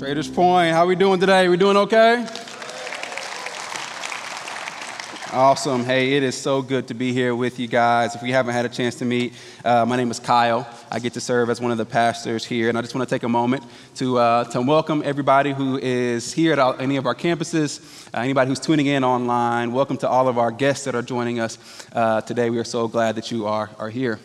Traders Point, how we doing today? We doing okay? Awesome. Hey, it is so good to be here with you guys. If we haven't had a chance to meet, uh, my name is Kyle. I get to serve as one of the pastors here, and I just want to take a moment to, uh, to welcome everybody who is here at any of our campuses, uh, anybody who's tuning in online. Welcome to all of our guests that are joining us uh, today. We are so glad that you are, are here.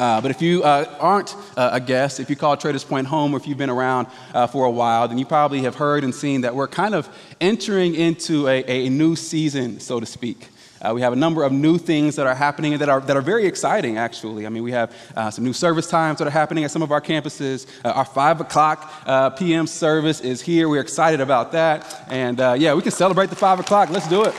Uh, but if you uh, aren't uh, a guest, if you call Traders Point home, or if you've been around uh, for a while, then you probably have heard and seen that we're kind of entering into a, a new season, so to speak. Uh, we have a number of new things that are happening that are, that are very exciting, actually. I mean, we have uh, some new service times that are happening at some of our campuses. our 5 o'clock p.m. service is here. We're excited about that. And yeah, we can celebrate the 5 o'clock. Let's do it.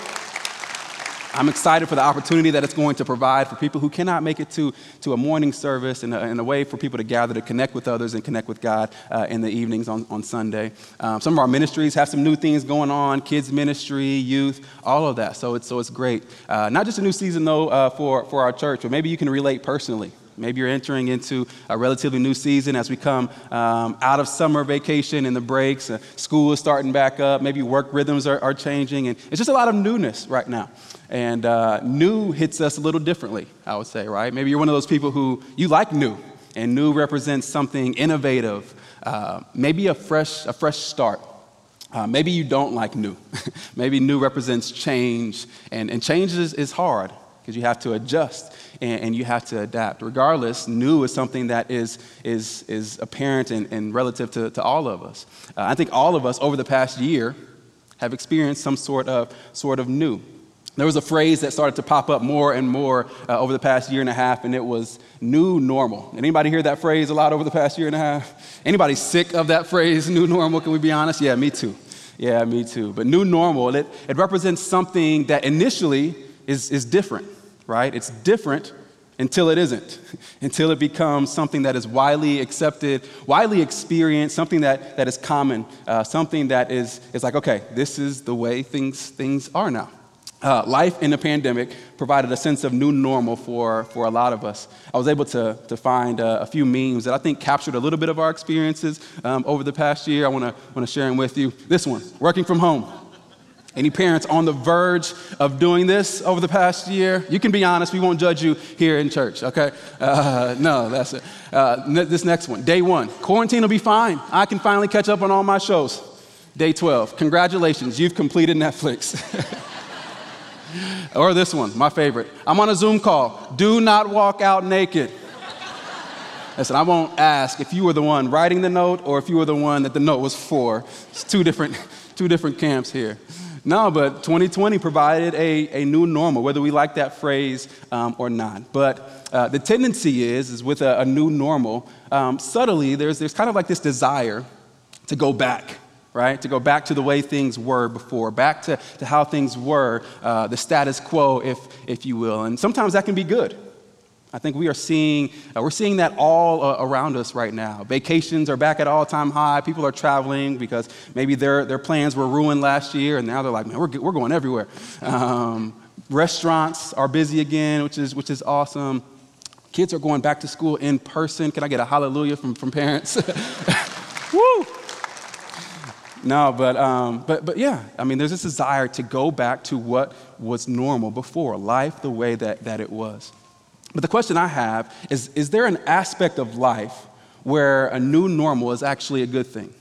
I'm excited for the opportunity that it's going to provide for people who cannot make it to, to a morning service and a, and a way for people to gather to connect with others and connect with God uh, in the evenings on, on Sunday. Um, some of our ministries have some new things going on kids' ministry, youth, all of that. So it's, so it's great. Uh, not just a new season, though, uh, for, for our church, but maybe you can relate personally. Maybe you're entering into a relatively new season as we come um, out of summer vacation and the breaks. Uh, school is starting back up. Maybe work rhythms are, are, changing. And it's just a lot of newness right now. And uh, new hits us a little differently, I would say, right? Maybe you're one of those people who you like new, and new represents something innovative, uh, maybe a fresh, a fresh start. Uh, maybe you don't like new. maybe new represents change, and, and change is, is hard because you have to adjust and, and, you have to adapt. Regardless, new is something that is, is, is apparent and, and relative to, to all of us. Uh, I think all of us over the past year have experienced some sort of, sort of new. There was a phrase that started to pop up more and more uh, over the past year and a half, and it was new normal. Anybody hear that phrase a lot over the past year and a half? Anybody sick of that phrase, new normal? Can we be honest? Yeah, me too. Yeah, me too. But new normal, it, it represents something that initially is, is different, right? It's different until it isn't, until it becomes something that is widely accepted, widely experienced, something that, that is common, uh, something that is, is like, okay, this is the way things, things are now. Uh, life in the pandemic provided a sense of new normal for, for a lot of us. I was able to, to find uh, a few memes that I think captured a little bit of our experiences um, over the past year. I want to share them with you. This one, working from home. Any parents on the verge of doing this over the past year? You can be honest. We won't judge you here in church. Okay? Uh, no, that's it. Uh, this next one, day one. Quarantine will be fine. I can finally catch up on all my shows. Day 12. Congratulations, you've completed Netflix. Or this one, my favorite. I'm on a Zoom call. Do not walk out naked. Listen, I won't ask if you were the one writing the note or if you were the one that the note was for. It's two different, two different camps here. No, but 2020 provided a, a new normal, whether we like that phrase um, or not. But uh, the tendency is, is with a, a new normal, um, subtly, there's, there's kind of like this desire to go back right? To go back to the way things were before, back to, to how things were, uh, the status quo, if, if you will. And sometimes that can be good. I think we are seeing, uh, we're seeing that all uh, around us right now. Vacations are back at all time high. People are traveling because maybe their, their plans were ruined last year and now they're like, man, we're, we're going everywhere. Um, restaurants are busy again, which is, which is awesome. Kids are going back to school in person. Can I get a hallelujah from, from parents? Woo! No, but, um, but, but yeah, I mean, there's this desire to go back to what was normal before, life the way that, that it was. But the question I have is Is there an aspect of life where a new normal is actually a good thing?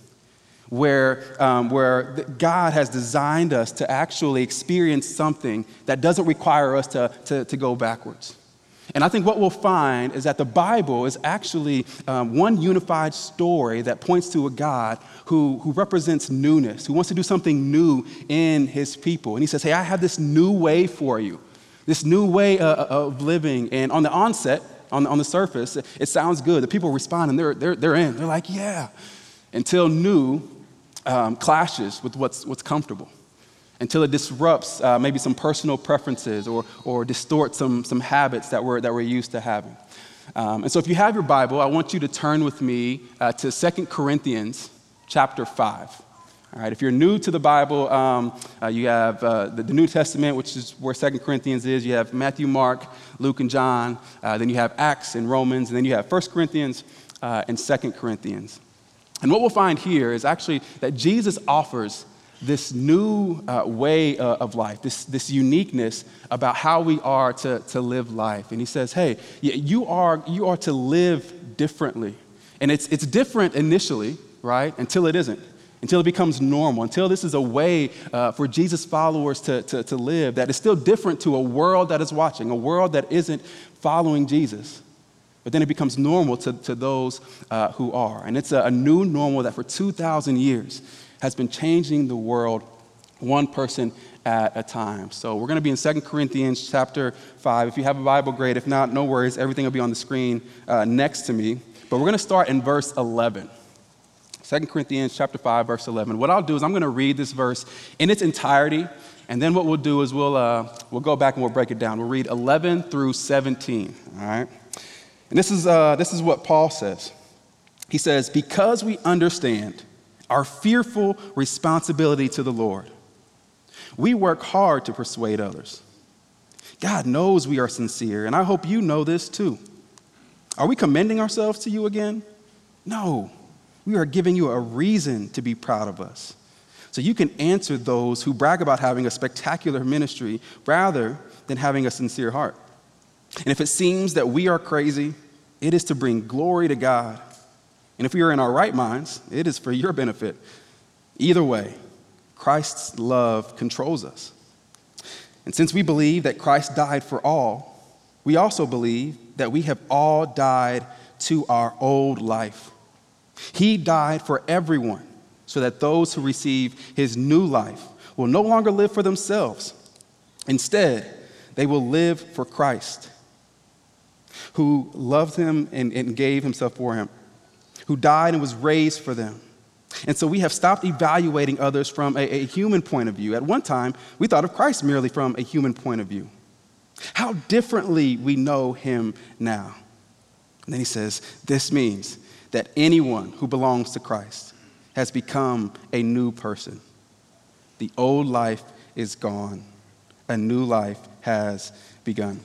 Where, um, where God has designed us to actually experience something that doesn't require us to, to, to go backwards? And I think what we'll find is that the Bible is actually um, one unified story that points to a God who, who represents newness, who wants to do something new in his people. And he says, Hey, I have this new way for you, this new way uh, uh of living. And on the onset, on the, on the surface, it sounds good. The people respond and they're, they're, they're in. They're like, Yeah. Until new um, clashes with what's, what's comfortable until it disrupts uh, maybe some personal preferences or, or distorts some, some habits that we're, that we're used to having. Um, and so if you have your Bible, I want you to turn with me uh, to 2 Corinthians chapter 5. All right, if you're new to the Bible, um, uh, you have uh, the, the, New Testament, which is where 2 Corinthians is. You have Matthew, Mark, Luke, and John. Uh, then you have Acts and Romans. And then you have 1 Corinthians uh, and 2 Corinthians. And what we'll find here is actually that Jesus offers this new uh, way uh, of life, this, this uniqueness about how we are to, to live life. And he says, hey, you are, you are to live differently. And it's, it's different initially, right? Until it isn't, until it becomes normal, until this is a way uh, for Jesus' followers to, to, to live that is still different to a world that is watching, a world that isn't following Jesus. But then it becomes normal to, to those uh, who are. And it's a, a new normal that for 2,000 years has been changing the world one person at a time. So we're going to be in 2 Corinthians chapter 5. If you have a Bible, great. If not, no worries. Everything will be on the screen uh, next to me. But we're going to start in verse 11. 2 Corinthians chapter 5, verse 11. What I'll do is I'm going to read this verse in its entirety, and then what we'll do is we'll, uh, we'll go back and we'll break it down. We'll read 11 through 17, all right? And this is, uh, this is what Paul says. He says, Because we understand our fearful responsibility to the Lord, we work hard to persuade others. God knows we are sincere, and I hope you know this too. Are we commending ourselves to you again? No. We are giving you a reason to be proud of us. So you can answer those who brag about having a spectacular ministry rather than having a sincere heart. And if it seems that we are crazy, it is to bring glory to God. And if we are in our right minds, it is for your benefit. Either way, Christ's love controls us. And since we believe that Christ died for all, we also believe that we have all died to our old life. He died for everyone so that those who receive his new life will no longer live for themselves. Instead, they will live for Christ who loved him and, and gave himself for him, who died and was raised for them. And so we have stopped evaluating others from a, a, human point of view. At one time, we thought of Christ merely from a human point of view. How differently we know him now. And then he says, This means that anyone who belongs to Christ has become a new person. The old life is gone, a new life has begun.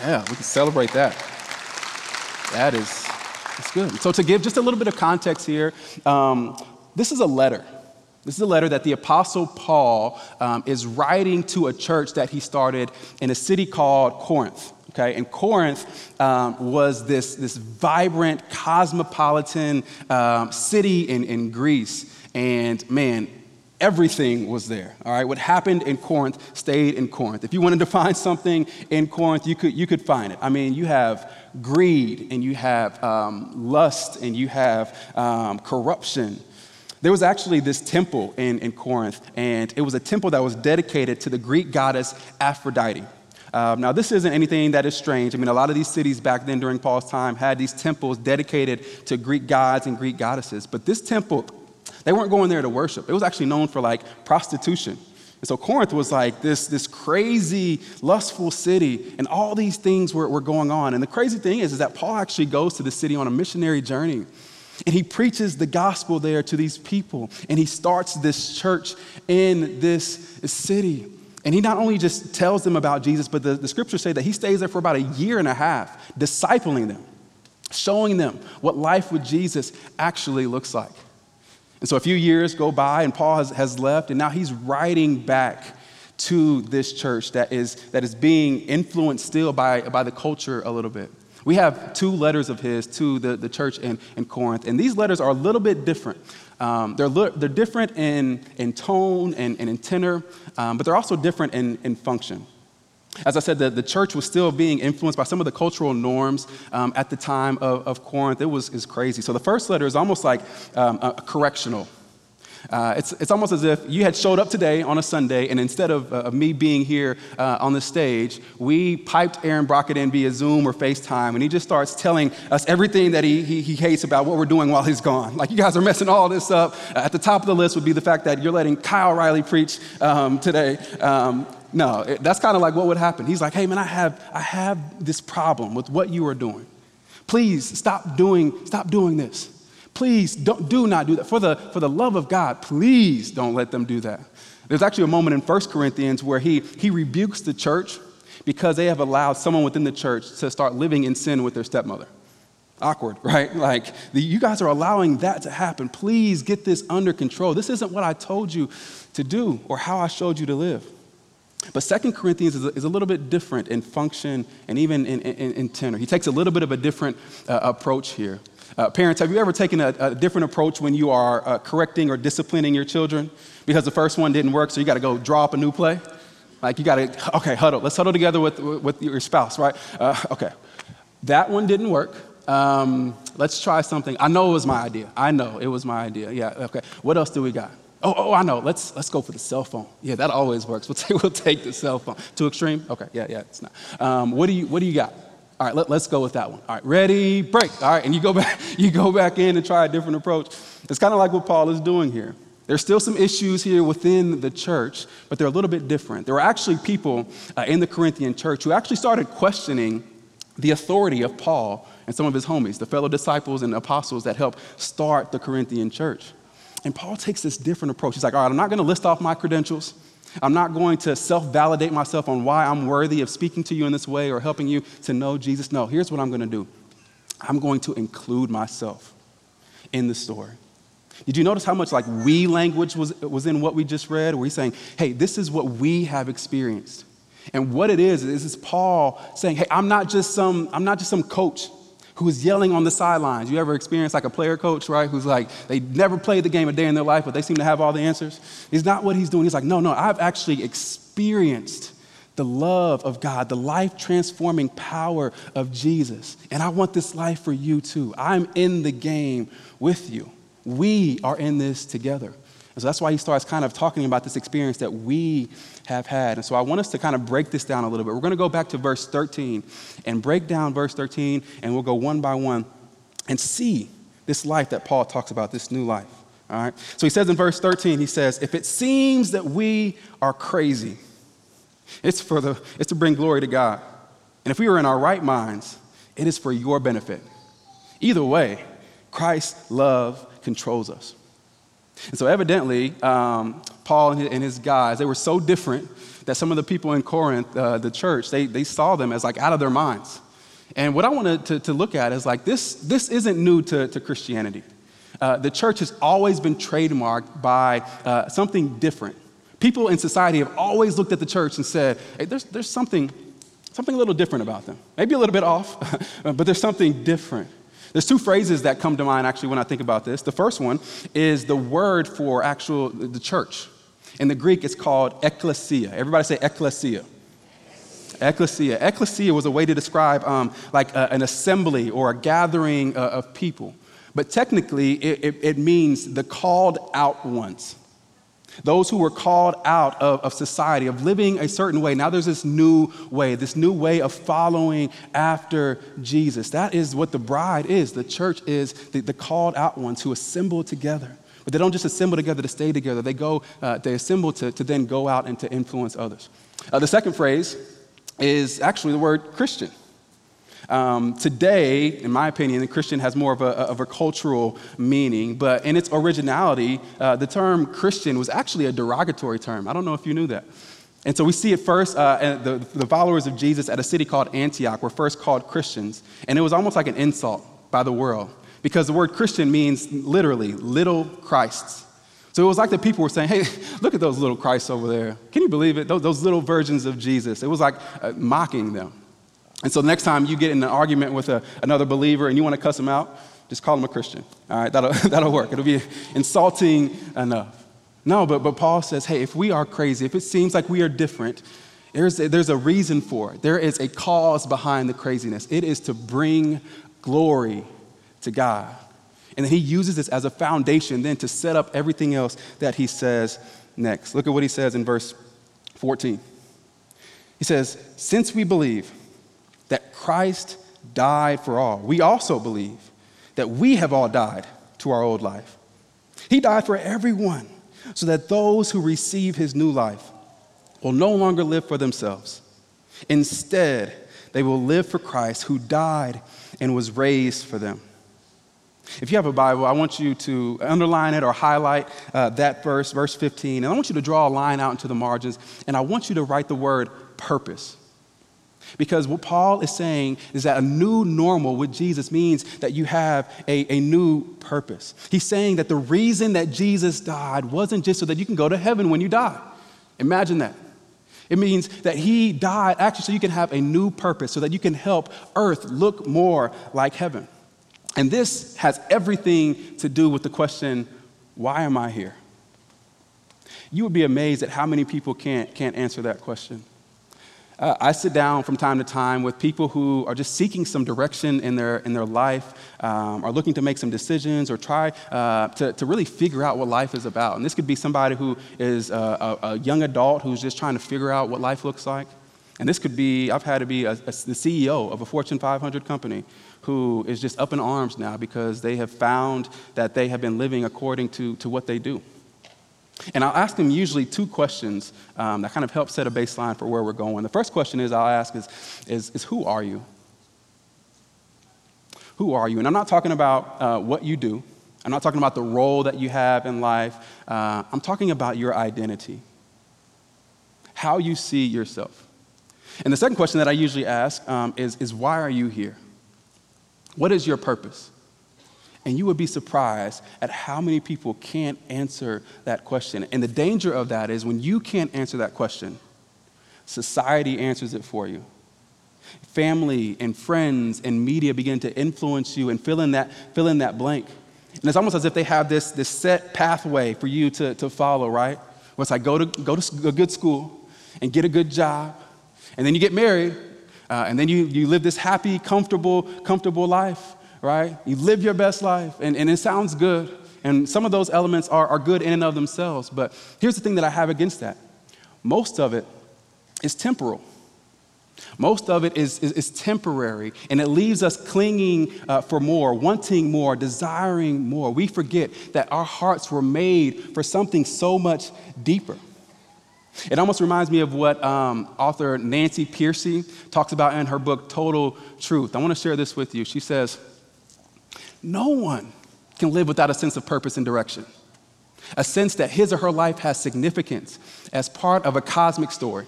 Yeah, we can celebrate that. That is, that's good. So, to give just a little bit of context here, um, this is a letter. This is a letter that the Apostle Paul um, is writing to a church that he started in a city called Corinth. Okay, and Corinth um, was this, this vibrant, cosmopolitan um, city in, in Greece. And man, Everything was there. All right, what happened in Corinth stayed in Corinth. If you wanted to find something in Corinth, you could you could find it. I mean, you have greed and you have um, lust and you have um, corruption. There was actually this temple in, in Corinth, and it was a temple that was dedicated to the Greek goddess Aphrodite. Um, now, this isn't anything that is strange. I mean, a lot of these cities back then during Paul's time had these temples dedicated to Greek gods and Greek goddesses. But this temple they weren't going there to worship. It was actually known for like prostitution. And so Corinth was like this, this crazy, lustful city, and all these things were, were going on. And the crazy thing is, is that Paul actually goes to the city on a missionary journey. And he preaches the gospel there to these people. And he starts this church in this city. And he not only just tells them about Jesus, but the, the scriptures say that he stays there for about a year and a half, discipling them, showing them what life with Jesus actually looks like. And so a few years go by, and Paul has, has left, and now he's writing back to this church that is, that is being influenced still by, by the culture a little bit. We have two letters of his to the, the church in, in Corinth, and these letters are a little bit different. Um, they're, they're different in, in tone and, and in tenor, um, but they're also different in, in function. As I said, the, the church was still being influenced by some of the cultural norms um, at the time of, of Corinth. It was, is crazy. So the first letter is almost like um, a, a correctional. Uh, it's, it's almost as if you had showed up today on a Sunday, and instead of, uh, me being here uh, on the stage, we piped Aaron Brockett in via Zoom or FaceTime, and he just starts telling us everything that he, he, he hates about what we're doing while he's gone. Like, you guys are messing all this up. Uh, at the top of the list would be the fact that you're letting Kyle Riley preach um, today. Um, no, it, that's kind of like what would happen. He's like, hey, man, I have, I have this problem with what you are doing. Please stop doing, stop doing this. Please don't, do not do that. For the, for the love of God, please don't let them do that. There's actually a moment in 1 Corinthians where he, he rebukes the church because they have allowed someone within the church to start living in sin with their stepmother. Awkward, right? Like, the, you guys are allowing that to happen. Please get this under control. This isn't what I told you to do or how I showed you to live. But Second Corinthians is a, is a, little bit different in function and even in, in, in tenor. He takes a little bit of a different uh, approach here. Uh, parents, have you ever taken a, a different approach when you are uh, correcting or disciplining your children? Because the first one didn't work, so you got to go draw up a new play? Like you got to, okay, huddle. Let's huddle together with, with your spouse, right? Uh, okay. That one didn't work. Um, let's try something. I know it was my idea. I know it was my idea. Yeah, okay. What else do we got? Oh, oh, I know. Let's, let's go for the cell phone. Yeah, that always works. We'll take, we'll take the cell phone. Too extreme? Okay, yeah, yeah, it's not. Um, what, do you, what do you got? All right, let, us go with that one. All right, ready, break. All right, and you go back, you go back in and try a different approach. It's kind of like what Paul is doing here. There's still some issues here within the church, but they're a little bit different. There were actually people uh, in the Corinthian church who actually started questioning the authority of Paul and some of his homies, the fellow disciples and apostles that helped start the Corinthian church. And Paul takes this different approach. He's like, all right, I'm not going to list off my credentials. I'm not going to self validate myself on why I'm worthy of speaking to you in this way or helping you to know Jesus. No, here's what I'm going to do I'm going to include myself in the story. Did you notice how much like we language was, was in what we just read? Where he's saying, hey, this is what we have experienced. And what it is, is Paul saying, hey, I'm not just some, I'm not just some coach who is yelling on the sidelines. You ever experienced like a player coach, right? Who's like, they never played the game a day in their life, but they seem to have all the answers. He's not what he's doing. He's like, no, no, I've actually experienced the love of God, the life transforming power of Jesus. And I want this life for you too. I'm in the game with you. We are in this together. And so that's why he starts kind of talking about this experience that we have had. And so I want us to kind of break this down a little bit. We're going to go back to verse 13 and break down verse 13, and we'll go one by one and see this life that Paul talks about, this new life. All right? So he says in verse 13, he says, If it seems that we are crazy, it's, for the, it's to bring glory to God. And if we are in our right minds, it is for your benefit. Either way, Christ's love controls us. And so, evidently, um, Paul and his guys, they were so different that some of the people in Corinth, uh, the church, they, they saw them as like out of their minds. And what I wanted to, to look at is like this, this isn't new to, to Christianity. Uh, the church has always been trademarked by uh, something different. People in society have always looked at the church and said, hey, there's, there's something, something a little different about them. Maybe a little bit off, but there's something different. There's two phrases that come to mind actually when I think about this. The first one is the word for actual the church. In the Greek, it's called ekklesia. Everybody say ekklesia. Ecclesia. Ecclesia was a way to describe um, like a, an assembly or a gathering uh, of people. But technically, it, it, it means the called out ones. Those who were called out of, of society, of living a certain way. Now there's this new way, this new way of following after Jesus. That is what the bride is. The church is the, the called out ones who assemble together. But they don't just assemble together to stay together, they go, uh, they assemble to, to then go out and to influence others. Uh, the second phrase is actually the word Christian. Um, today, in my opinion, the Christian has more of a, of a cultural meaning, but in its originality, uh, the term Christian was actually a derogatory term. I don't know if you knew that. And so we see it first, uh, the, the followers of Jesus at a city called Antioch were first called Christians, and it was almost like an insult by the world because the word Christian means literally little Christs. So it was like the people were saying, hey, look at those little Christs over there. Can you believe it? Those, those little versions of Jesus. It was like uh, mocking them. And so next time you get in an argument with a, another believer and you want to cuss them out, just call them a Christian. All right, that'll, that'll work. It'll be insulting enough. No, but, but Paul says, hey, if we are crazy, if it seems like we are different, there's a, there's a reason for it. There is a cause behind the craziness. It is to bring glory to God. And then he uses this as a foundation then to set up everything else that he says next. Look at what he says in verse 14. He says, Since we believe that Christ died for all, we also believe that we have all died to our old life. He died for everyone so that those who receive his new life will no longer live for themselves. Instead, they will live for Christ who died and was raised for them. If you have a Bible, I want you to underline it or highlight uh, that verse, verse 15, and I want you to draw a line out into the margins, and I want you to write the word purpose. Because what Paul is saying is that a new normal with Jesus means that you have a, a new purpose. He's saying that the reason that Jesus died wasn't just so that you can go to heaven when you die. Imagine that. It means that he died actually so you can have a new purpose, so that you can help earth look more like heaven. And this has everything to do with the question why am I here? You would be amazed at how many people can't, can't answer that question. Uh, I sit down from time to time with people who are just seeking some direction in their, in their life, um, are looking to make some decisions, or try uh, to, to really figure out what life is about. And this could be somebody who is a, a, a, young adult who's just trying to figure out what life looks like. And this could be, I've had to be a, the CEO of a Fortune 500 company who is just up in arms now because they have found that they have been living according to, to what they do. And I'll ask them usually two questions um, that kind of help set a baseline for where we're going. The first question is I'll ask is, is, is who are you? Who are you? And I'm not talking about uh, what you do. I'm not talking about the role that you have in life. Uh, I'm talking about your identity, how you see yourself. And the second question that I usually ask um, is, is why are you here? What is your purpose? And you would be surprised at how many people can't answer that question. And the danger of that is when you can't answer that question, society answers it for you. Family and friends and media begin to influence you and fill in that, fill in that blank. And it's almost as if they have this, this set pathway for you to, to follow, right? Where it's like go to, go to a good school and get a good job, and then you get married, uh, and then you, you live this happy, comfortable, comfortable life right? You live your best life, and, and it sounds good. And some of those elements are, are good in and of themselves. But here's the thing that I have against that most of it is temporal. Most of it is, is, is temporary, and it leaves us clinging uh, for more, wanting more, desiring more. We forget that our hearts were made for something so much deeper. It almost reminds me of what um, author Nancy Pearcey talks about in her book, Total Truth. I want to share this with you. She says, no one can live without a sense of purpose and direction, a sense that his or her life has significance as part of a cosmic story.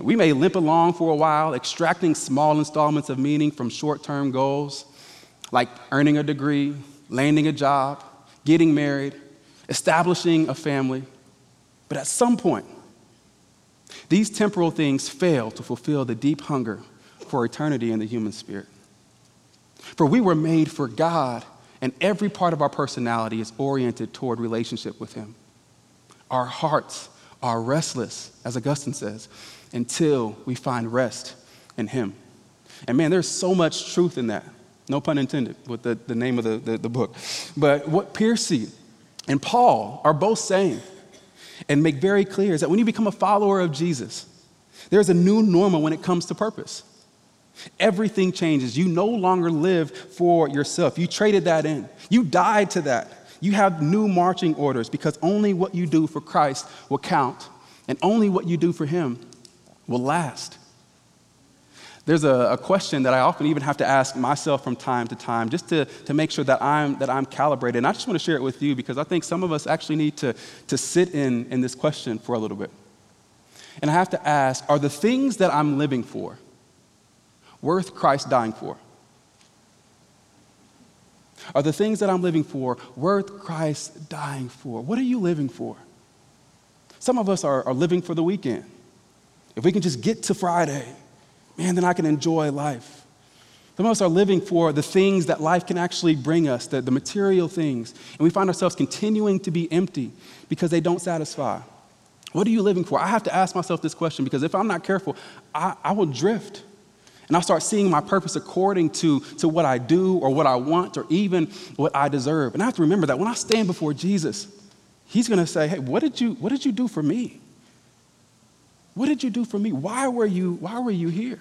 We may limp along for a while, extracting small installments of meaning from short term goals, like earning a degree, landing a job, getting married, establishing a family. But at some point, these temporal things fail to fulfill the deep hunger for eternity in the human spirit. For we were made for God, and every part of our personality is oriented toward relationship with Him. Our hearts are restless, as Augustine says, until we find rest in Him. And man, there's so much truth in that. No pun intended with the, the name of the, the, the book. But what Pearcey and Paul are both saying and make very clear is that when you become a follower of Jesus, there's a new normal when it comes to purpose. Everything changes. You no longer live for yourself. You traded that in, you died to that. You have new marching orders because only what you do for Christ will count, and only what you do for Him will last. There's a, a, question that I often even have to ask myself from time to time just to, to make sure that I'm, that I'm calibrated. And I just want to share it with you because I think some of us actually need to, to sit in, in this question for a little bit. And I have to ask are the things that I'm living for, worth Christ dying for? Are the things that I'm living for worth Christ dying for? What are you living for? Some of us are, are living for the weekend. If we can just get to Friday, man, then I can enjoy life. Some of us are living for the things that life can actually bring us, the, the material things, and we find ourselves continuing to be empty because they don't satisfy. What are you living for? I have to ask myself this question because if I'm not careful, I, I will drift. And I'll start seeing my purpose according to, to what I do or what I want or even what I deserve. And I have to remember that when I stand before Jesus, He's going to say, Hey, what did, you, what did you do for me? What did you do for me? Why were you, why were you here?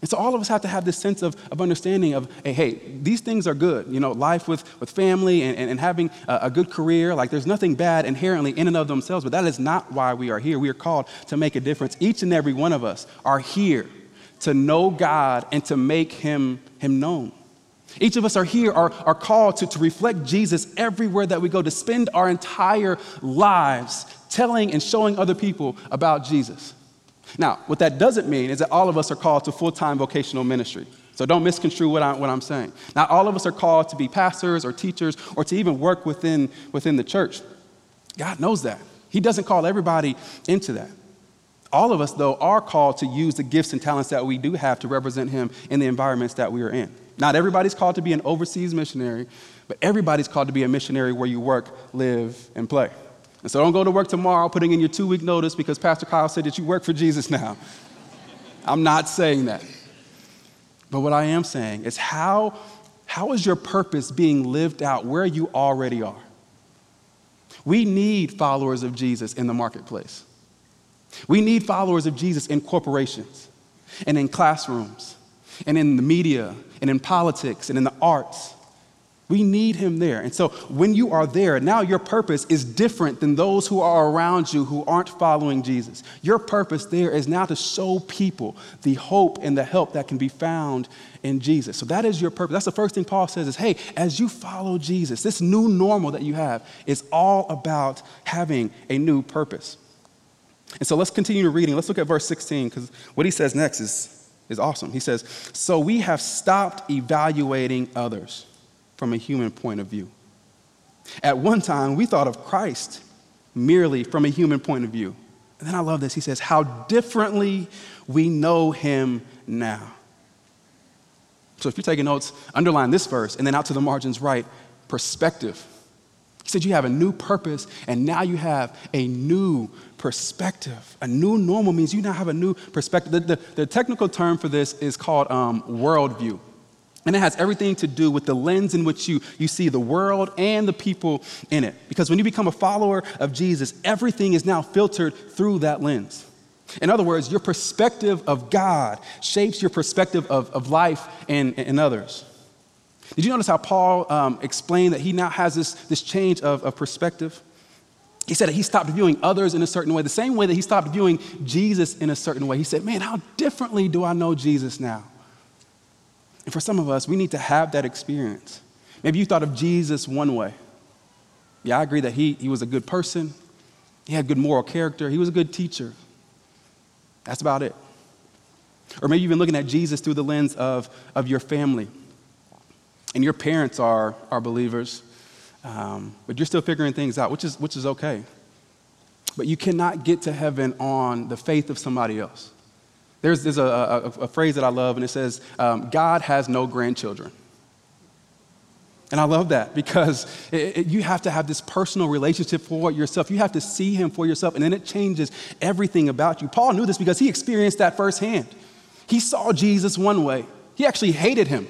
And so all of us have to have this sense of, of understanding of, hey, hey, these things are good. You know, life with, with family and, and, and having a, a, good career, like there's nothing bad inherently in and of themselves, but that is not why we are here. We are called to make a difference. Each and every one of us are here to know God and to make him, him known. Each of us are here, are, are called to, to reflect Jesus everywhere that we go, to spend our entire lives telling and showing other people about Jesus. Now, what that doesn't mean is that all of us are called to full time vocational ministry. So don't misconstrue what, I, what I'm saying. Not all of us are called to be pastors or teachers or to even work within, within the church. God knows that. He doesn't call everybody into that. All of us, though, are called to use the gifts and talents that we do have to represent Him in the environments that we are in. Not everybody's called to be an overseas missionary, but everybody's called to be a missionary where you work, live, and play. And so don't go to work tomorrow putting in your two week notice because Pastor Kyle said that you work for Jesus now. I'm not saying that. But what I am saying is how, how is your purpose being lived out where you already are? We need followers of Jesus in the marketplace. We need followers of Jesus in corporations and in classrooms and in the media and in politics and in the arts. We need him there. And so when you are there, now your purpose is different than those who are around you who aren't following Jesus. Your purpose there is now to show people the hope and the help that can be found in Jesus. So that is your purpose. That's the first thing Paul says is, hey, as you follow Jesus, this new normal that you have is all about having a new purpose. And so let's continue reading. Let's look at verse 16 because what he says next is, is awesome. He says, So we have stopped evaluating others from a human point of view. At one time, we thought of Christ merely from a human point of view. And then I love this. He says, How differently we know him now. So if you're taking notes, underline this verse and then out to the margins, write perspective. He said you have a new purpose and now you have a new perspective. A new normal means you now have a new perspective. The, the, the technical term for this is called um, worldview. And it has everything to do with the lens in which you, you see the world and the people in it. Because when you become a follower of Jesus, everything is now filtered through that lens. In other words, your perspective of God shapes your perspective of, of life and, and others. Did you notice how Paul um, explained that he now has this, this change of, of perspective? He said that he stopped viewing others in a certain way, the same way that he stopped viewing Jesus in a certain way. He said, Man, how differently do I know Jesus now? And for some of us, we need to have that experience. Maybe you thought of Jesus one way. Yeah, I agree that he, he was a good person, he had good moral character, he was a good teacher. That's about it. Or maybe you've been looking at Jesus through the lens of, of your family. And your parents are, are believers, um, but you're still figuring things out, which is, which is okay. But you cannot get to heaven on the faith of somebody else. There's, there's a, a, a phrase that I love, and it says, um, God has no grandchildren. And I love that because it, it, you have to have this personal relationship for yourself. You have to see him for yourself, and then it changes everything about you. Paul knew this because he experienced that firsthand. He saw Jesus one way, he actually hated him.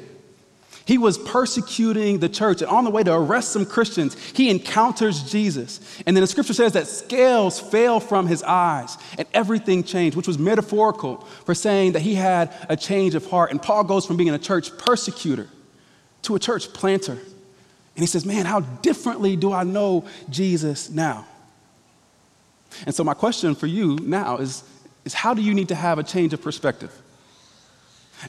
He was persecuting the church, and on the way to arrest some Christians, he encounters Jesus. And then the scripture says that scales fell from his eyes, and everything changed, which was metaphorical for saying that he had a change of heart. And Paul goes from being a church persecutor to a church planter. And he says, Man, how differently do I know Jesus now? And so, my question for you now is, is how do you need to have a change of perspective?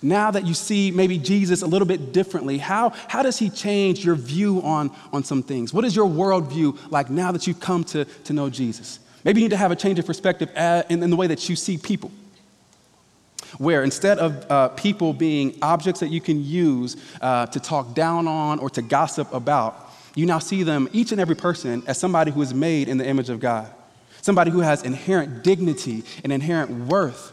Now that you see maybe Jesus a little bit differently, how, how does he change your view on, on some things? What is your worldview like now that you've come to, to know Jesus? Maybe you need to have a change of perspective in, in the way that you see people where instead of uh, people being objects that you can use uh, to talk down on or to gossip about, you now see them, each and every person, as somebody who is made in the image of God, somebody who has inherent dignity and inherent worth.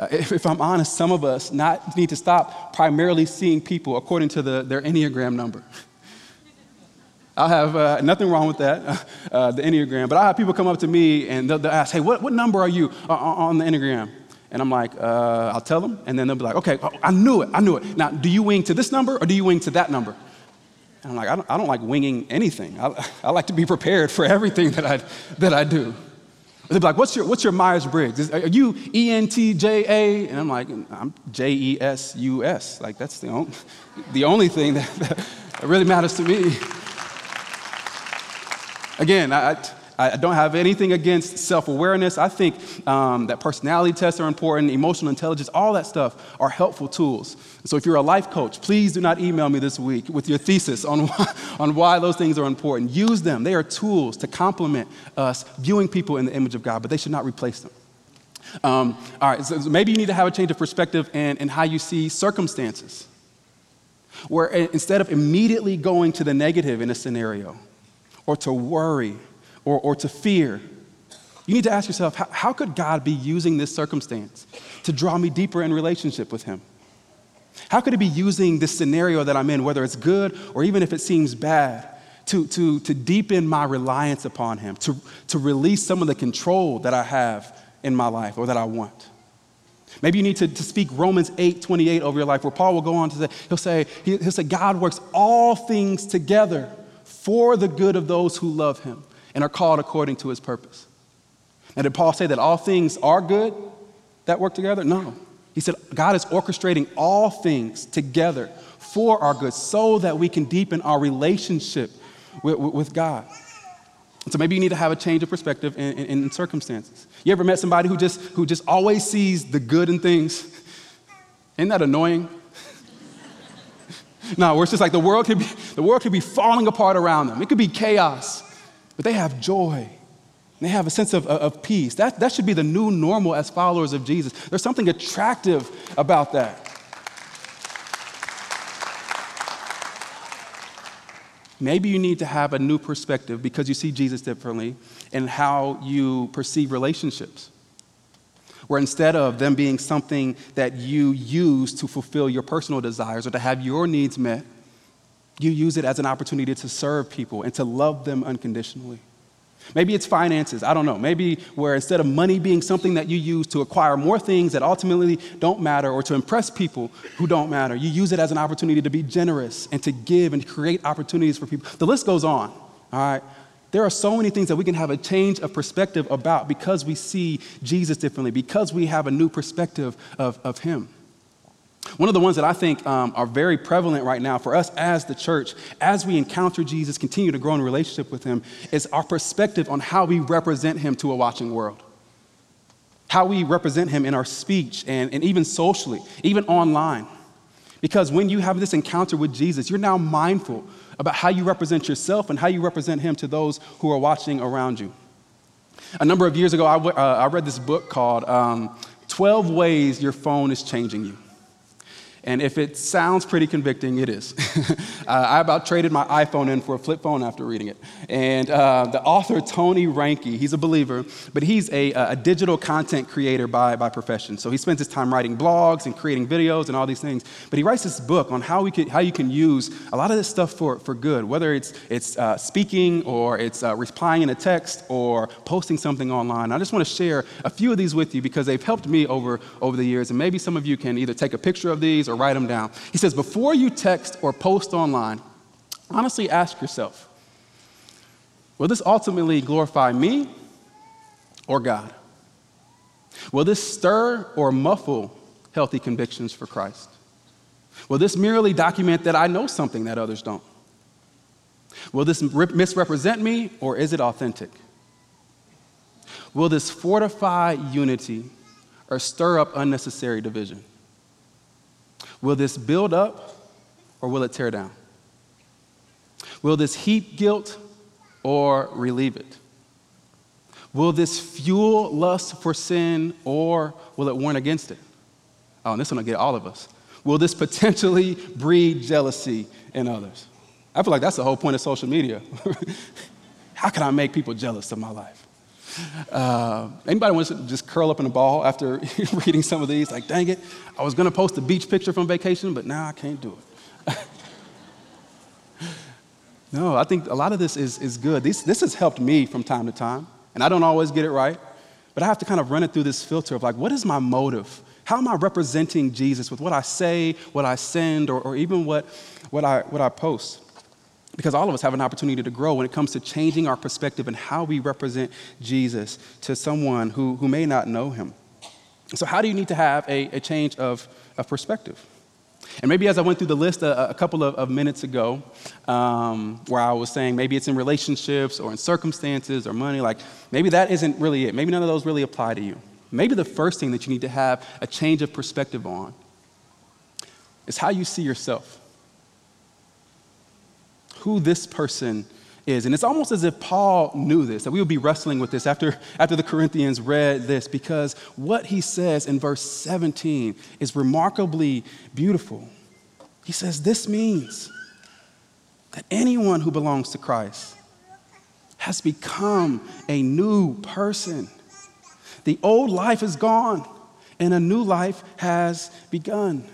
Uh, if, if, I'm honest, some of us not need to stop primarily seeing people according to the, their Enneagram number. I have uh, nothing wrong with that, uh, the Enneagram, but I have people come up to me and they'll, they'll ask, hey, what, what number are you uh, on the Enneagram? And I'm like, uh, I'll tell them. And then they'll be like, okay, oh, I knew it. I knew it. Now, do you wing to this number or do you wing to that number? And I'm like, I don't, I don't like winging anything. I, I, like to be prepared for everything that I, that I do. They'll be like, what's your, what's your Myers Briggs? Are you ENTJA? And I'm like, I'm J E S U S. Like, that's the only, the only thing that, that really matters to me. Again, I, I don't have anything against self awareness. I think um, that personality tests are important, emotional intelligence, all that stuff are helpful tools. So if you're a life coach, please do not email me this week with your thesis on why, on why those things are important. Use them, they are tools to complement us viewing people in the image of God, but they should not replace them. Um, all right, so maybe you need to have a change of perspective in, in how you see circumstances. Where instead of immediately going to the negative in a scenario, or to worry, or, or to fear, you need to ask yourself how, how could God be using this circumstance to draw me deeper in relationship with Him? How could He be using this scenario that I'm in, whether it's good or even if it seems bad, to, to, to deepen my reliance upon Him, to, to release some of the control that I have in my life or that I want? Maybe you need to, to speak Romans 8 28 over your life, where Paul will go on to say, he'll say, he'll say, God works all things together for the good of those who love him and are called according to his purpose. And did Paul say that all things are good that work together? No. He said, God is orchestrating all things together for our good so that we can deepen our relationship with, with God. So maybe you need to have a change of perspective in, in, in, circumstances. You ever met somebody who just, who just always sees the good in things? Isn't that annoying? no, where it's just like the world could be, the world could be falling apart around them. It could be chaos, but they have joy. They have a sense of, of peace. That, that should be the new normal as followers of Jesus. There's something attractive about that. Maybe you need to have a new perspective because you see Jesus differently in how you perceive relationships. Where instead of them being something that you use to fulfill your personal desires or to have your needs met, you use it as an opportunity to serve people and to love them unconditionally. Maybe it's finances, I don't know. Maybe where instead of money being something that you use to acquire more things that ultimately don't matter or to impress people who don't matter, you use it as an opportunity to be generous and to give and create opportunities for people. The list goes on, all right? There are so many things that we can have a change of perspective about because we see Jesus differently, because we have a new perspective of, of Him. One of the ones that I think um, are very prevalent right now for us as the church, as we encounter Jesus, continue to grow in relationship with Him, is our perspective on how we represent Him to a watching world. How we represent Him in our speech and, and even socially, even online. Because when you have this encounter with Jesus, you're now mindful about how you represent yourself and how you represent Him to those who are watching around you. A number of years ago, I, uh, I read this book called um, 12 Ways Your Phone is Changing You. And if it sounds pretty convicting, it is. uh, I about traded my iPhone in for a flip phone after reading it. And uh, the author, Tony Reinke, he's a believer, but he's a, a, digital content creator by, by profession. So he spends his time writing blogs and creating videos and all these things. But he writes this book on how, we can, how you can use a lot of this stuff for, for good, whether it's, it's uh, speaking or it's uh, replying in a text or posting something online. I just want to share a few of these with you because they've helped me over, over the years. And maybe some of you can either take a picture of these or write them down. He says, before you text or post online, honestly ask yourself, will this ultimately glorify me or God? Will this stir or muffle healthy convictions for Christ? Will this merely document that I know something that others don't? Will this misrepresent me or is it authentic? Will this fortify unity or stir up unnecessary division? Will this build up or will it tear down? Will this heap guilt or relieve it? Will this fuel lust for sin or will it warn against it? Oh, and this one will get all of us. Will this potentially breed jealousy in others? I feel like that's the whole point of social media. How can I make people jealous of my life? Uh, anybody wants to just curl up in a ball after reading some of these? Like, dang it, I was going to post a beach picture from vacation, but now I can't do it. no, I think a lot of this is, is good. This, this has helped me from time to time, and I don't always get it right, but I have to kind of run it through this filter of like, what is my motive? How am I representing Jesus with what I say, what I send, or, or even what, what, I, what I post? Because all of us have an opportunity to grow when it comes to changing our perspective and how we represent Jesus to someone who, who may not know him. So, how do you need to have a, a change of, of perspective? And maybe as I went through the list a, a couple of, of, minutes ago, um, where I was saying maybe it's in relationships or in circumstances or money, like maybe that isn't really it. Maybe none of those really apply to you. Maybe the first thing that you need to have a change of perspective on is how you see yourself who this person is. And it's almost as if Paul knew this, that we would be wrestling with this after, after the Corinthians read this, because what he says in verse 17 is remarkably beautiful. He says, This means that anyone who belongs to Christ has become a new person. The old life is gone, and a new life has begun.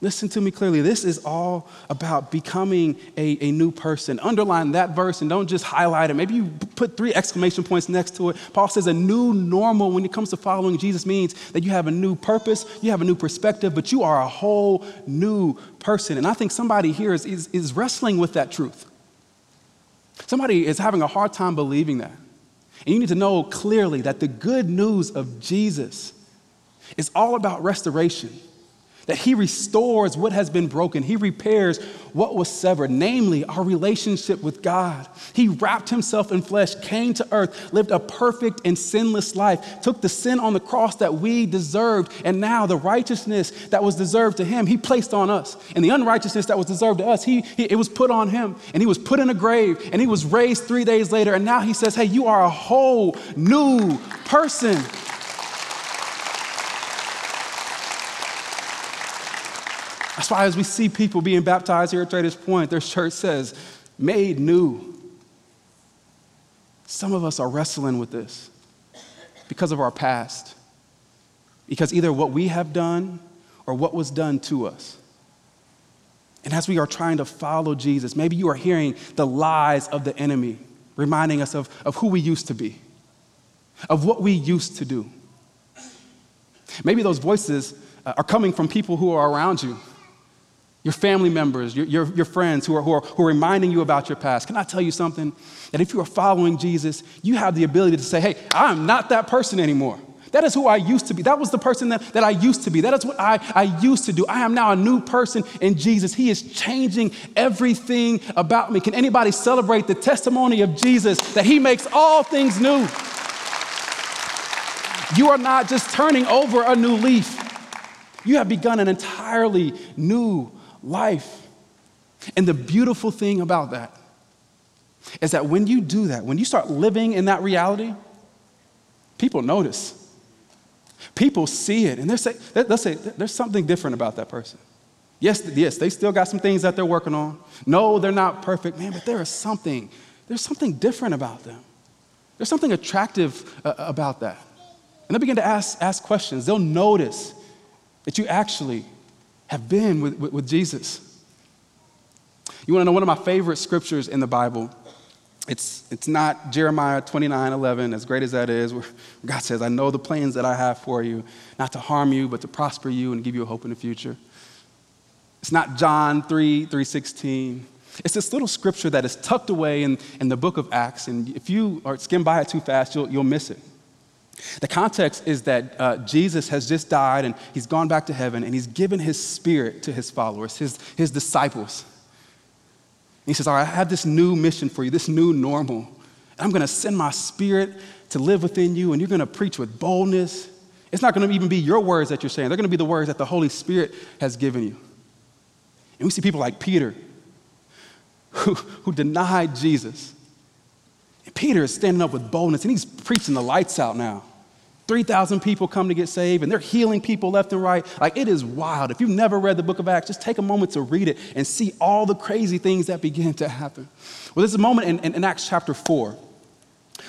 Listen to me clearly. This is all about becoming a, a new person. Underline that verse and don't just highlight it. Maybe you put three exclamation points next to it. Paul says a new normal when it comes to following Jesus means that you have a new purpose, you have a new perspective, but you are a whole new person. And I think somebody here is, is, is wrestling with that truth. Somebody is having a hard time believing that. And you need to know clearly that the good news of Jesus is all about restoration that he restores what has been broken. He repairs what was severed, namely our relationship with God. He wrapped himself in flesh, came to earth, lived a perfect and sinless life, took the sin on the cross that we deserved, and now the righteousness that was deserved to him, he placed on us. And the unrighteousness that was deserved to us, he, he, it was put on him. And he was put in a grave, and he was raised three days later. And now he says, Hey, you are a whole new person. That's why, as we see people being baptized here at Traders Point, their church says, made new. Some of us are wrestling with this because of our past, because either what we have done or what was done to us. And as we are trying to follow Jesus, maybe you are hearing the lies of the enemy reminding us of, of who we used to be, of what we used to do. Maybe those voices uh, are coming from people who are around you your family members, your, your, your friends who are, who, are, who are reminding you about your past. Can I tell you something? That if you are following Jesus, you have the ability to say, hey, I'm not that person anymore. That is who I used to be. That was the person that, that I used to be. That is what I, I used to do. I am now a new person in Jesus. He is changing everything about me. Can anybody celebrate the testimony of Jesus that He makes all things new? You are not just turning over a new leaf, you have begun an entirely new life. And the beautiful thing about that is that when you do that, when you start living in that reality, people notice. People see it, and they say, they'll say, there's something different about that person. Yes, yes, they still got some things that they're working on. No, they're not perfect, man, but there is something, there's something different about them. There's something attractive uh, about that. And they begin to ask, ask questions. They'll notice that you actually have been with, with, with Jesus. You want to know one of my favorite scriptures in the Bible? It's, it's not Jeremiah 29 11, as great as that is, where God says, I know the plans that I have for you, not to harm you, but to prosper you and give you a hope in the future. It's not John 3 3 16. It's this little scripture that is tucked away in, in the book of Acts, and if you skim by it too fast, you'll, you'll miss it. The context is that uh, Jesus has just died and he's gone back to heaven and he's given his spirit to his followers, his, his disciples. And he says, All right, I have this new mission for you, this new normal. I'm going to send my spirit to live within you and you're going to preach with boldness. It's not going to even be your words that you're saying, they're going to be the words that the Holy Spirit has given you. And we see people like Peter who, who denied Jesus Peter is standing up with boldness and he's preaching the lights out now. 3,000 people come to get saved and they're healing people left and right. Like it is wild. If you've never read the book of Acts, just take a moment to read it and see all the crazy things that begin to happen. Well, there's a moment in, in, in Acts chapter 4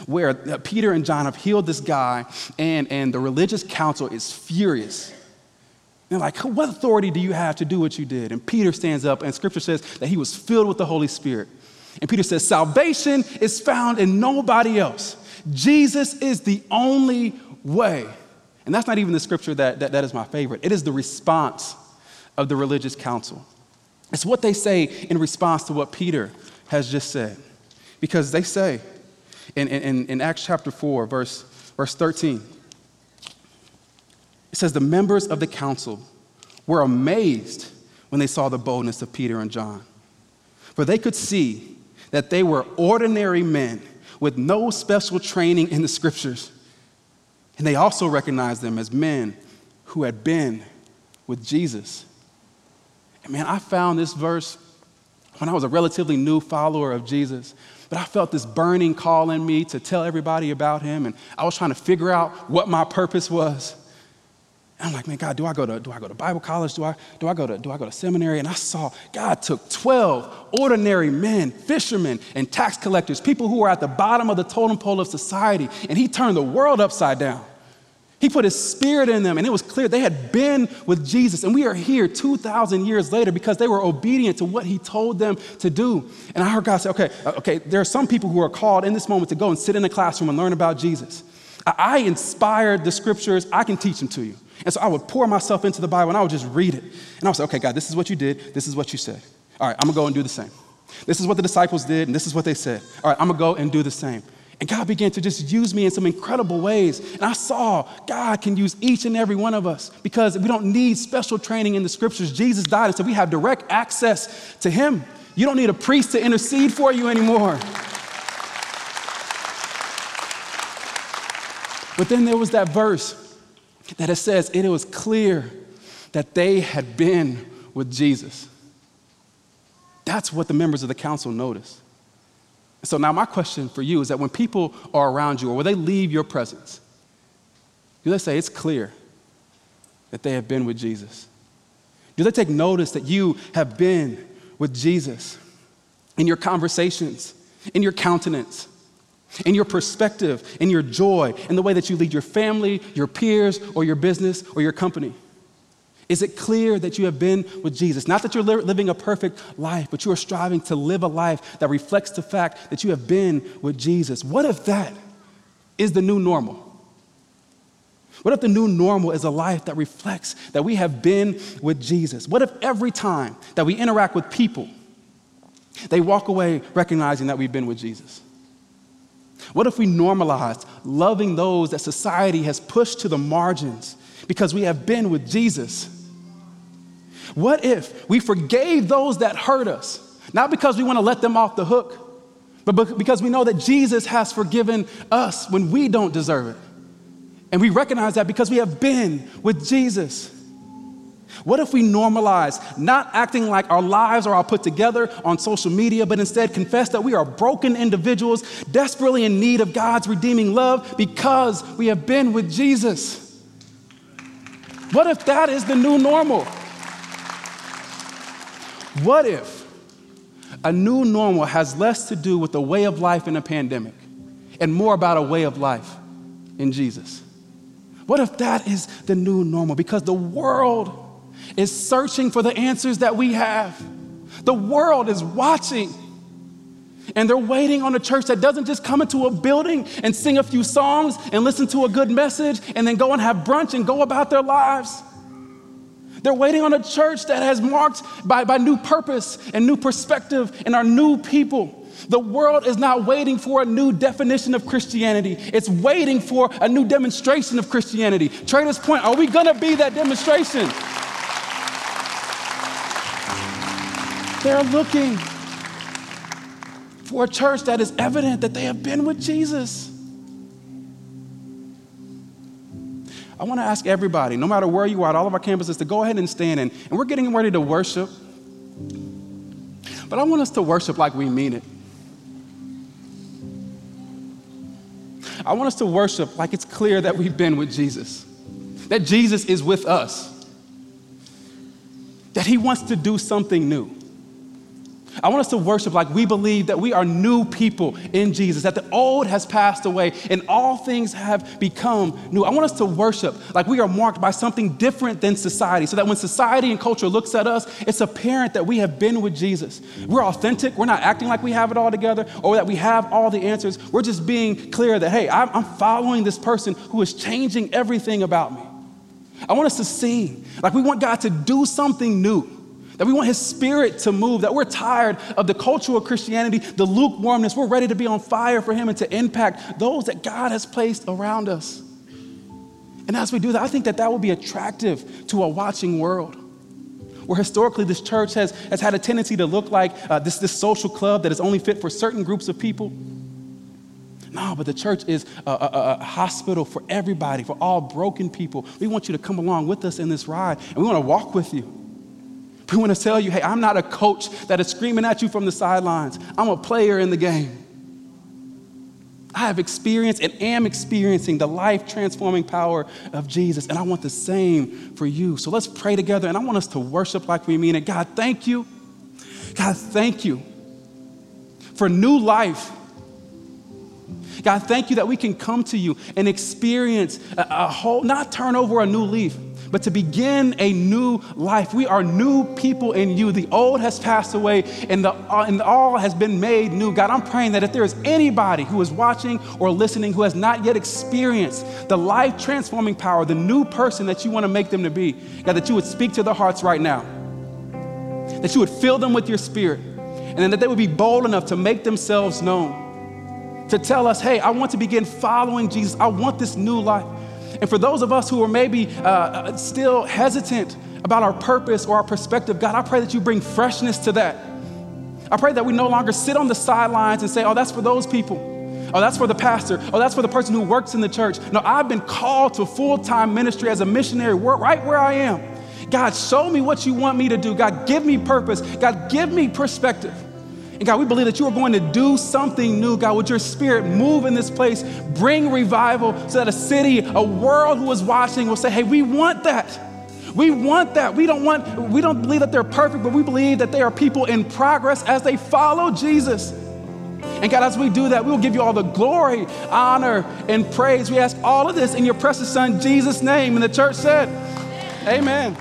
where uh, Peter and John have healed this guy and, and the religious council is furious. They're like, what authority do you have to do what you did? And Peter stands up and scripture says that he was filled with the Holy Spirit. And Peter says, Salvation is found in nobody else. Jesus is the only way. And that's not even the scripture that, that, that is my favorite. It is the response of the religious council. It's what they say in response to what Peter has just said. Because they say in, in, in Acts chapter 4, verse, verse 13, it says, The members of the council were amazed when they saw the boldness of Peter and John. For they could see that they were ordinary men with no special training in the scriptures. And they also recognized them as men who had been with Jesus. And man, I found this verse when I was a relatively new follower of Jesus. But I felt this burning call in me to tell everybody about him, and I was trying to figure out what my purpose was. And I'm like, man, God, do I go to do I go to Bible college? Do I do I go to do I go to seminary? And I saw God took 12 ordinary men, fishermen, and tax collectors, people who were at the bottom of the totem pole of society, and he turned the world upside down. He put his spirit in them, and it was clear they had been with Jesus. And we are here 2,000 years later because they were obedient to what he told them to do. And I heard God say, okay, uh, okay, there are some people who are called in this moment to go and sit in the classroom and learn about Jesus. I inspired the scriptures, I can teach them to you. And so I would pour myself into the Bible and I would just read it. And I would say, okay, God, this is what you did, this is what you said. All right, I'm gonna go and do the same. This is what the disciples did, and this is what they said. All right, I'm gonna go and do the same. And God began to just use me in some incredible ways. And I saw God can use each and every one of us because we don't need special training in the scriptures. Jesus died, and so we have direct access to Him. You don't need a priest to intercede for you anymore. But then there was that verse that it says, it was clear that they had been with Jesus. That's what the members of the council noticed. So now my question for you is that when people are around you or when they leave your presence, do they say it's clear that they have been with Jesus? Do they take notice that you have been with Jesus in your conversations, in your countenance, in your perspective, in your joy, in the way that you lead your family, your peers, or your business, or your company? Is it clear that you have been with Jesus? Not that you're living a perfect life, but you are striving to live a life that reflects the fact that you have been with Jesus. What if that is the new normal? What if the new normal is a life that reflects that we have been with Jesus? What if every time that we interact with people, they walk away recognizing that we've been with Jesus? What if we normalized loving those that society has pushed to the margins because we have been with Jesus? What if we forgave those that hurt us, not because we want to let them off the hook, but because we know that Jesus has forgiven us when we don't deserve it? And we recognize that because we have been with Jesus. What if we normalize not acting like our lives are all put together on social media, but instead confess that we are broken individuals desperately in need of God's redeeming love because we have been with Jesus? What if that is the new normal? What if a new normal has less to do with the way of life in a pandemic and more about a way of life in Jesus? What if that is the new normal? Because the world is searching for the answers that we have. The world is watching. And they're waiting on a church that doesn't just come into a building and sing a few songs and listen to a good message and then go and have brunch and go about their lives. They're waiting on a church that has marked by, by new purpose and new perspective and our new people. The world is not waiting for a new definition of Christianity. It's waiting for a new demonstration of Christianity. Traders Point, are we gonna be that demonstration? They're looking for a church that is evident that they have been with Jesus. I want to ask everybody, no matter where you are at all of our campuses, to go ahead and stand. And, and we're getting ready to worship. But I want us to worship like we mean it. I want us to worship like it's clear that we've been with Jesus, that Jesus is with us, that he wants to do something new. I want us to worship like we believe that we are new people in Jesus, that the old has passed away and all things have become new. I want us to worship like we are marked by something different than society, so that when society and culture looks at us, it's apparent that we have been with Jesus. We're authentic, we're not acting like we have it all together or that we have all the answers. We're just being clear that, hey, I'm following this person who is changing everything about me. I want us to sing like we want God to do something new that we want His Spirit to move, that we're tired of the cultural Christianity, the lukewarmness. We're ready to be on fire for Him and to impact those that God has placed around us. And as we do that, I think that that will be attractive to a watching world. Where historically this church has, has had a tendency to look like uh, this, this social club that is only fit for certain groups of people. No, but the church is a, a, a, hospital for everybody, for all broken people. We want you to come along with us in this ride, and we want to walk with you. We want to tell you, hey, I'm not a coach that is screaming at you from the sidelines. I'm a player in the game. I have experienced and am experiencing the life transforming power of Jesus, and I want the same for you. So let's pray together, and I want us to worship like we mean it. God, thank you. God, thank you for new life. God, thank you that we can come to you and experience a, a whole, not turn over a new leaf, but to begin a new life. We are new people in you. The old has passed away and the, uh, and all has been made new. God, I'm praying that if there is anybody who is watching or listening who has not yet experienced the life transforming power, the new person that you want to make them to be, God, that you would speak to their hearts right now, that you would fill them with your spirit, and then that they would be bold enough to make themselves known, to tell us, hey, I want to begin following Jesus. I want this new life. And for those of us who are maybe uh, uh, still hesitant about our purpose or our perspective, God, I pray that you bring freshness to that. I pray that we no longer sit on the sidelines and say, oh, that's for those people. Oh, that's for the pastor. Oh, that's for the person who works in the church. No, I've been called to full time ministry as a missionary right where I am. God, show me what you want me to do. God, give me purpose. God, give me perspective. And God, we believe that you are going to do something new. God, would your spirit move in this place, bring revival so that a city, a world who is watching will say, hey, we want that. We want that. We don't want, we don't believe that they're perfect, but we believe that they are people in progress as they follow Jesus. And God, as we do that, we will give you all the glory, honor, and praise. We ask all of this in your precious son, Jesus' name. And the church said, Amen.